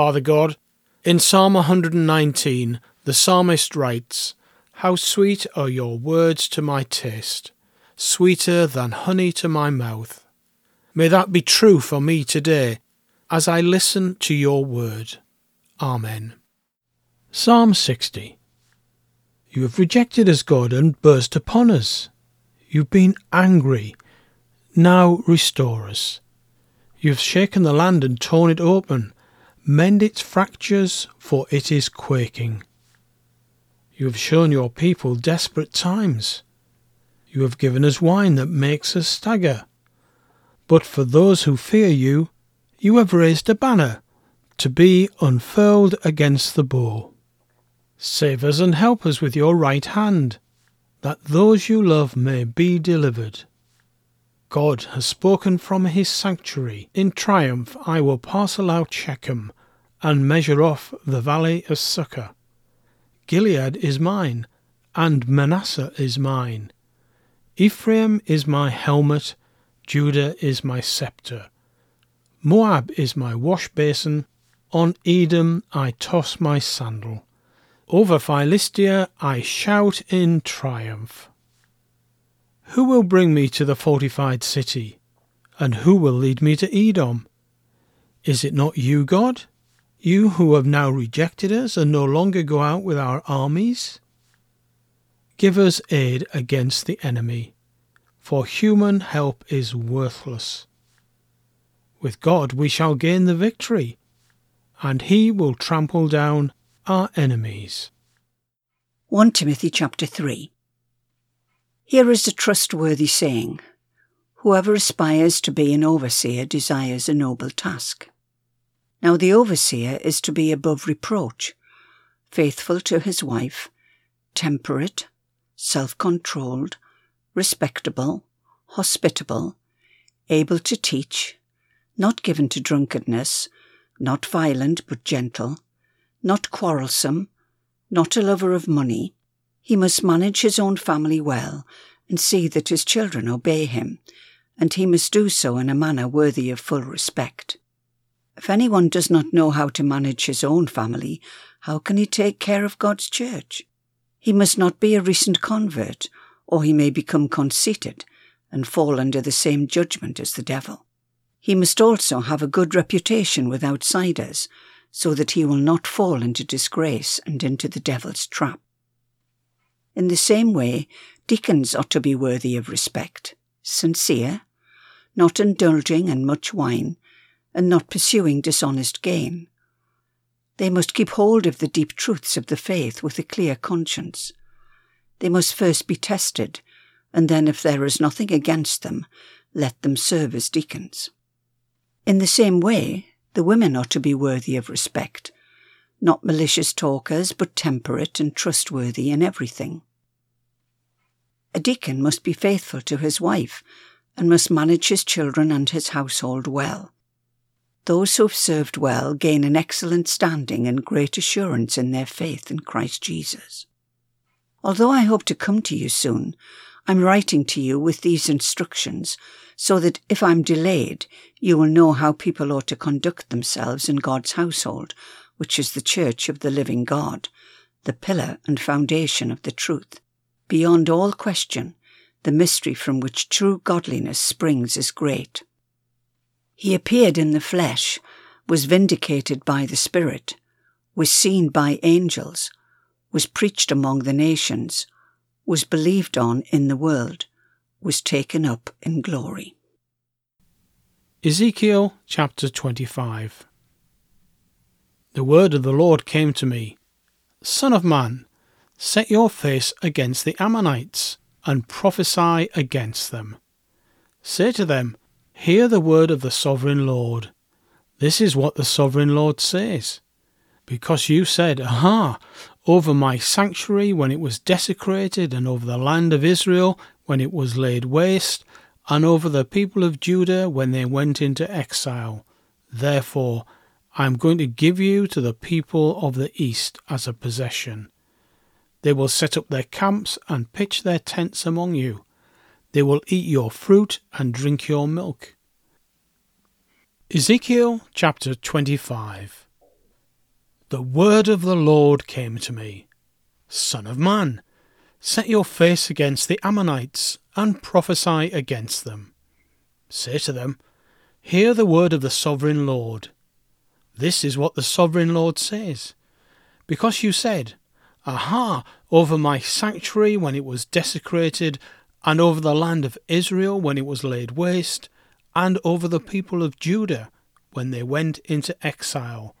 Father God, in Psalm 119, the psalmist writes, How sweet are your words to my taste, sweeter than honey to my mouth. May that be true for me today as I listen to your word. Amen. Psalm 60 You have rejected us, God, and burst upon us. You've been angry. Now restore us. You have shaken the land and torn it open Mend its fractures, for it is quaking. You have shown your people desperate times. You have given us wine that makes us stagger. But for those who fear you, you have raised a banner to be unfurled against the bow. Save us and help us with your right hand, that those you love may be delivered. God has spoken from his sanctuary. In triumph I will parcel out Shechem and measure off the valley of Succoth. Gilead is mine, and Manasseh is mine. Ephraim is my helmet, Judah is my sceptre. Moab is my wash basin, on Edom I toss my sandal. Over Philistia I shout in triumph. Who will bring me to the fortified city? And who will lead me to Edom? Is it not you, God? You who have now rejected us and no longer go out with our armies? Give us aid against the enemy, for human help is worthless. With God we shall gain the victory, and he will trample down our enemies. 1 Timothy chapter 3 Here is a trustworthy saying Whoever aspires to be an overseer desires a noble task. Now the overseer is to be above reproach, faithful to his wife, temperate, self controlled, respectable, hospitable, able to teach, not given to drunkenness, not violent but gentle, not quarrelsome, not a lover of money. He must manage his own family well and see that his children obey him, and he must do so in a manner worthy of full respect. If anyone does not know how to manage his own family, how can he take care of God's church? He must not be a recent convert, or he may become conceited and fall under the same judgment as the devil. He must also have a good reputation with outsiders, so that he will not fall into disgrace and into the devil's trap. In the same way, deacons ought to be worthy of respect, sincere, not indulging in much wine, and not pursuing dishonest gain. They must keep hold of the deep truths of the faith with a clear conscience. They must first be tested, and then, if there is nothing against them, let them serve as deacons. In the same way, the women ought to be worthy of respect, not malicious talkers, but temperate and trustworthy in everything. A deacon must be faithful to his wife, and must manage his children and his household well. Those who have served well gain an excellent standing and great assurance in their faith in Christ Jesus. Although I hope to come to you soon, I'm writing to you with these instructions so that if I'm delayed, you will know how people ought to conduct themselves in God's household, which is the church of the living God, the pillar and foundation of the truth. Beyond all question, the mystery from which true godliness springs is great. He appeared in the flesh, was vindicated by the Spirit, was seen by angels, was preached among the nations, was believed on in the world, was taken up in glory. Ezekiel chapter 25 The word of the Lord came to me Son of man, set your face against the Ammonites, and prophesy against them. Say to them, Hear the word of the sovereign Lord. This is what the sovereign Lord says. Because you said, Aha, over my sanctuary when it was desecrated, and over the land of Israel when it was laid waste, and over the people of Judah when they went into exile. Therefore, I am going to give you to the people of the east as a possession. They will set up their camps and pitch their tents among you. They will eat your fruit and drink your milk. Ezekiel chapter 25 The word of the Lord came to me Son of man, set your face against the Ammonites and prophesy against them. Say to them, Hear the word of the sovereign Lord. This is what the sovereign Lord says. Because you said, Aha, over my sanctuary when it was desecrated, and over the land of Israel when it was laid waste, and over the people of Judah when they went into exile.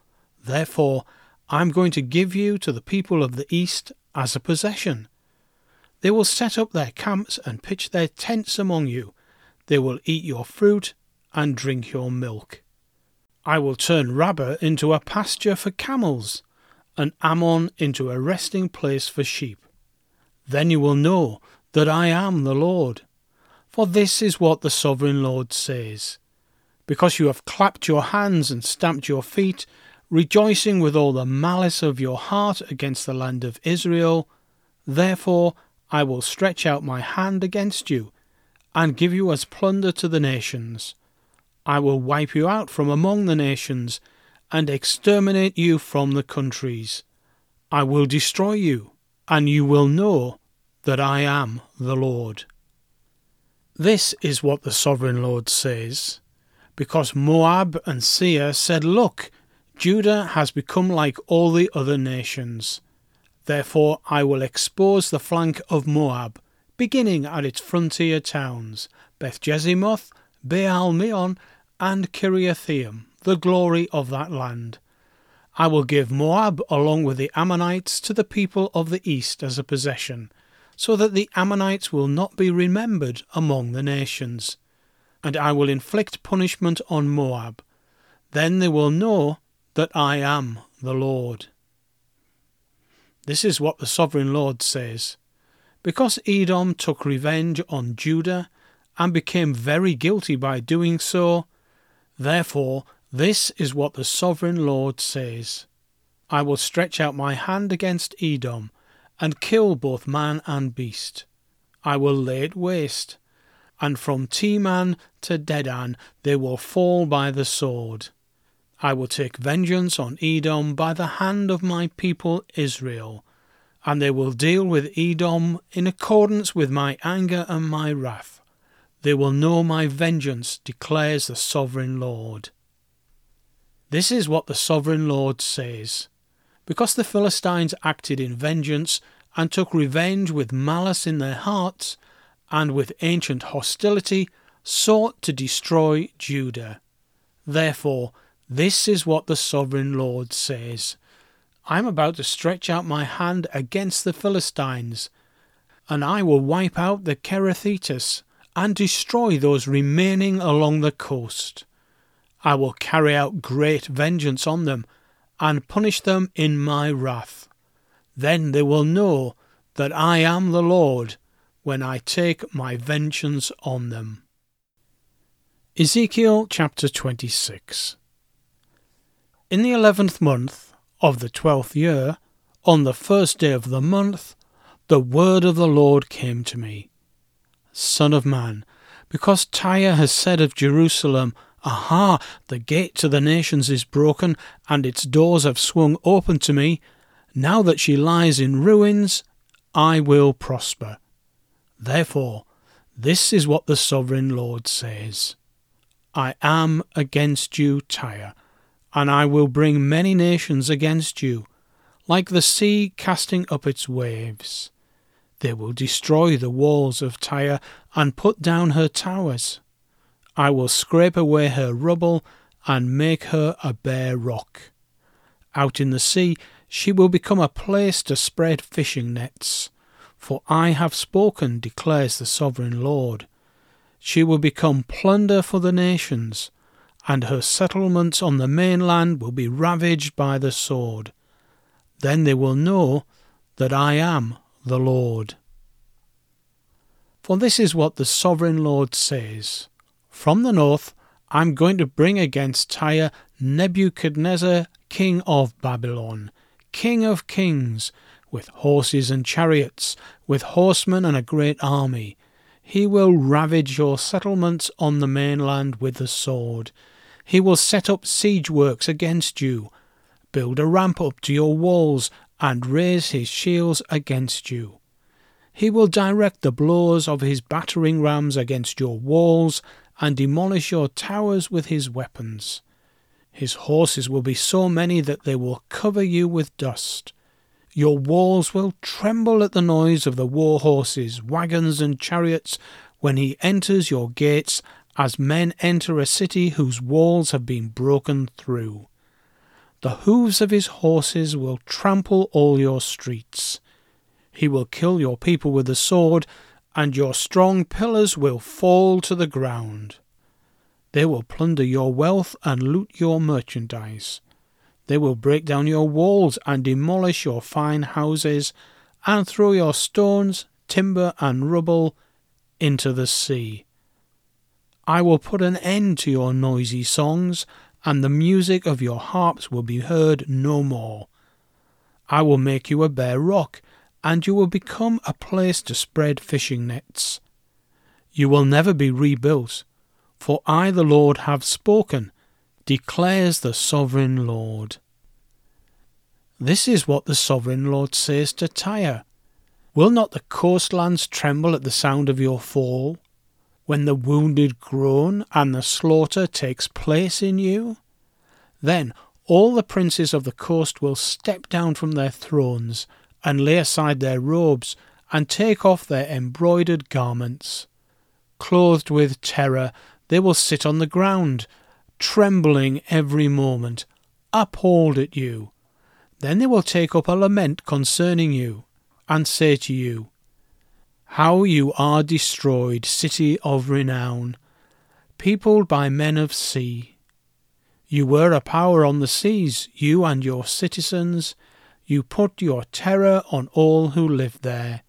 Therefore, I am going to give you to the people of the east as a possession. They will set up their camps and pitch their tents among you. They will eat your fruit and drink your milk. I will turn Rabbah into a pasture for camels, and Ammon into a resting place for sheep. Then you will know that I am the Lord. For this is what the sovereign Lord says Because you have clapped your hands and stamped your feet, rejoicing with all the malice of your heart against the land of Israel, therefore I will stretch out my hand against you, and give you as plunder to the nations. I will wipe you out from among the nations, and exterminate you from the countries. I will destroy you, and you will know that I am the Lord. This is what the sovereign Lord says. Because Moab and Seir said, Look, Judah has become like all the other nations. Therefore I will expose the flank of Moab, beginning at its frontier towns, Beth Jeshimoth, Baal Meon, and Kiriathaim, the glory of that land. I will give Moab along with the Ammonites to the people of the east as a possession, so that the Ammonites will not be remembered among the nations. And I will inflict punishment on Moab. Then they will know that I am the Lord. This is what the sovereign Lord says. Because Edom took revenge on Judah and became very guilty by doing so, therefore this is what the sovereign Lord says. I will stretch out my hand against Edom and kill both man and beast. I will lay it waste, and from Teman to Dedan they will fall by the sword. I will take vengeance on Edom by the hand of my people Israel, and they will deal with Edom in accordance with my anger and my wrath. They will know my vengeance, declares the sovereign Lord. This is what the sovereign Lord says because the Philistines acted in vengeance and took revenge with malice in their hearts, and with ancient hostility sought to destroy Judah. Therefore, this is what the sovereign Lord says I am about to stretch out my hand against the Philistines, and I will wipe out the Kerethites and destroy those remaining along the coast. I will carry out great vengeance on them and punish them in my wrath. Then they will know that I am the Lord when I take my vengeance on them. Ezekiel chapter 26 In the eleventh month of the twelfth year, on the first day of the month, the word of the Lord came to me. Son of man, because Tyre has said of Jerusalem, Aha, the gate to the nations is broken, and its doors have swung open to me. Now that she lies in ruins, I will prosper. Therefore, this is what the sovereign Lord says I am against you, Tyre, and I will bring many nations against you, like the sea casting up its waves. They will destroy the walls of Tyre and put down her towers. I will scrape away her rubble and make her a bare rock. Out in the sea she will become a place to spread fishing nets. For I have spoken, declares the sovereign Lord. She will become plunder for the nations, and her settlements on the mainland will be ravaged by the sword. Then they will know that I am the Lord. For this is what the sovereign Lord says From the north I'm going to bring against Tyre Nebuchadnezzar, king of Babylon, king of kings, with horses and chariots, with horsemen and a great army. He will ravage your settlements on the mainland with the sword. He will set up siege works against you, build a ramp up to your walls, and raise his shields against you. He will direct the blows of his battering rams against your walls and demolish your towers with his weapons. His horses will be so many that they will cover you with dust. Your walls will tremble at the noise of the war horses, wagons, and chariots when he enters your gates, as men enter a city whose walls have been broken through. The hoofs of his horses will trample all your streets. He will kill your people with the sword, and your strong pillars will fall to the ground. They will plunder your wealth and loot your merchandise. They will break down your walls and demolish your fine houses, and throw your stones, timber, and rubble into the sea. I will put an end to your noisy songs, and the music of your harps will be heard no more. I will make you a bare rock, and you will become a place to spread fishing nets. You will never be rebuilt, for I, the Lord, have spoken, declares the sovereign Lord. This is what the sovereign Lord says to Tyre. Will not the coastlands tremble at the sound of your fall, when the wounded groan and the slaughter takes place in you? Then all the princes of the coast will step down from their thrones and lay aside their robes and take off their embroidered garments. Clothed with terror, they will sit on the ground, trembling every moment, appalled at you. Then they will take up a lament concerning you, and say to you, How you are destroyed, city of renown, peopled by men of sea. You were a power on the seas, you and your citizens. You put your terror on all who lived there.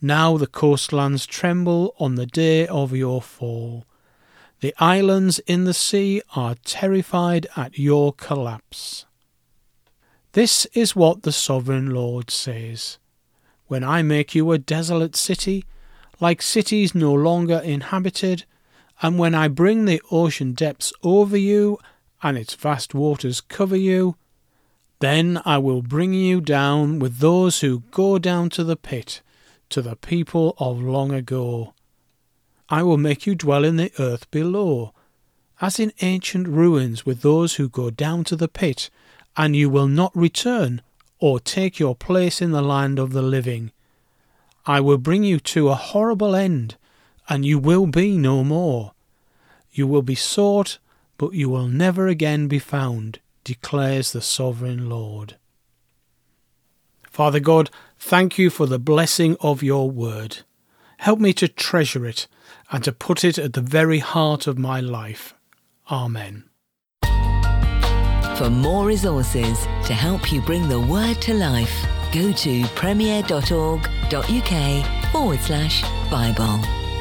Now the coastlands tremble on the day of your fall. The islands in the sea are terrified at your collapse. This is what the sovereign Lord says When I make you a desolate city, like cities no longer inhabited, and when I bring the ocean depths over you, and its vast waters cover you, then I will bring you down with those who go down to the pit, to the people of long ago. I will make you dwell in the earth below, as in ancient ruins with those who go down to the pit, and you will not return or take your place in the land of the living. I will bring you to a horrible end, and you will be no more. You will be sought, but you will never again be found, declares the sovereign Lord. Father God, thank you for the blessing of your word. Help me to treasure it and to put it at the very heart of my life. Amen. For more resources to help you bring the word to life, go to premier.org.uk forward slash Bible.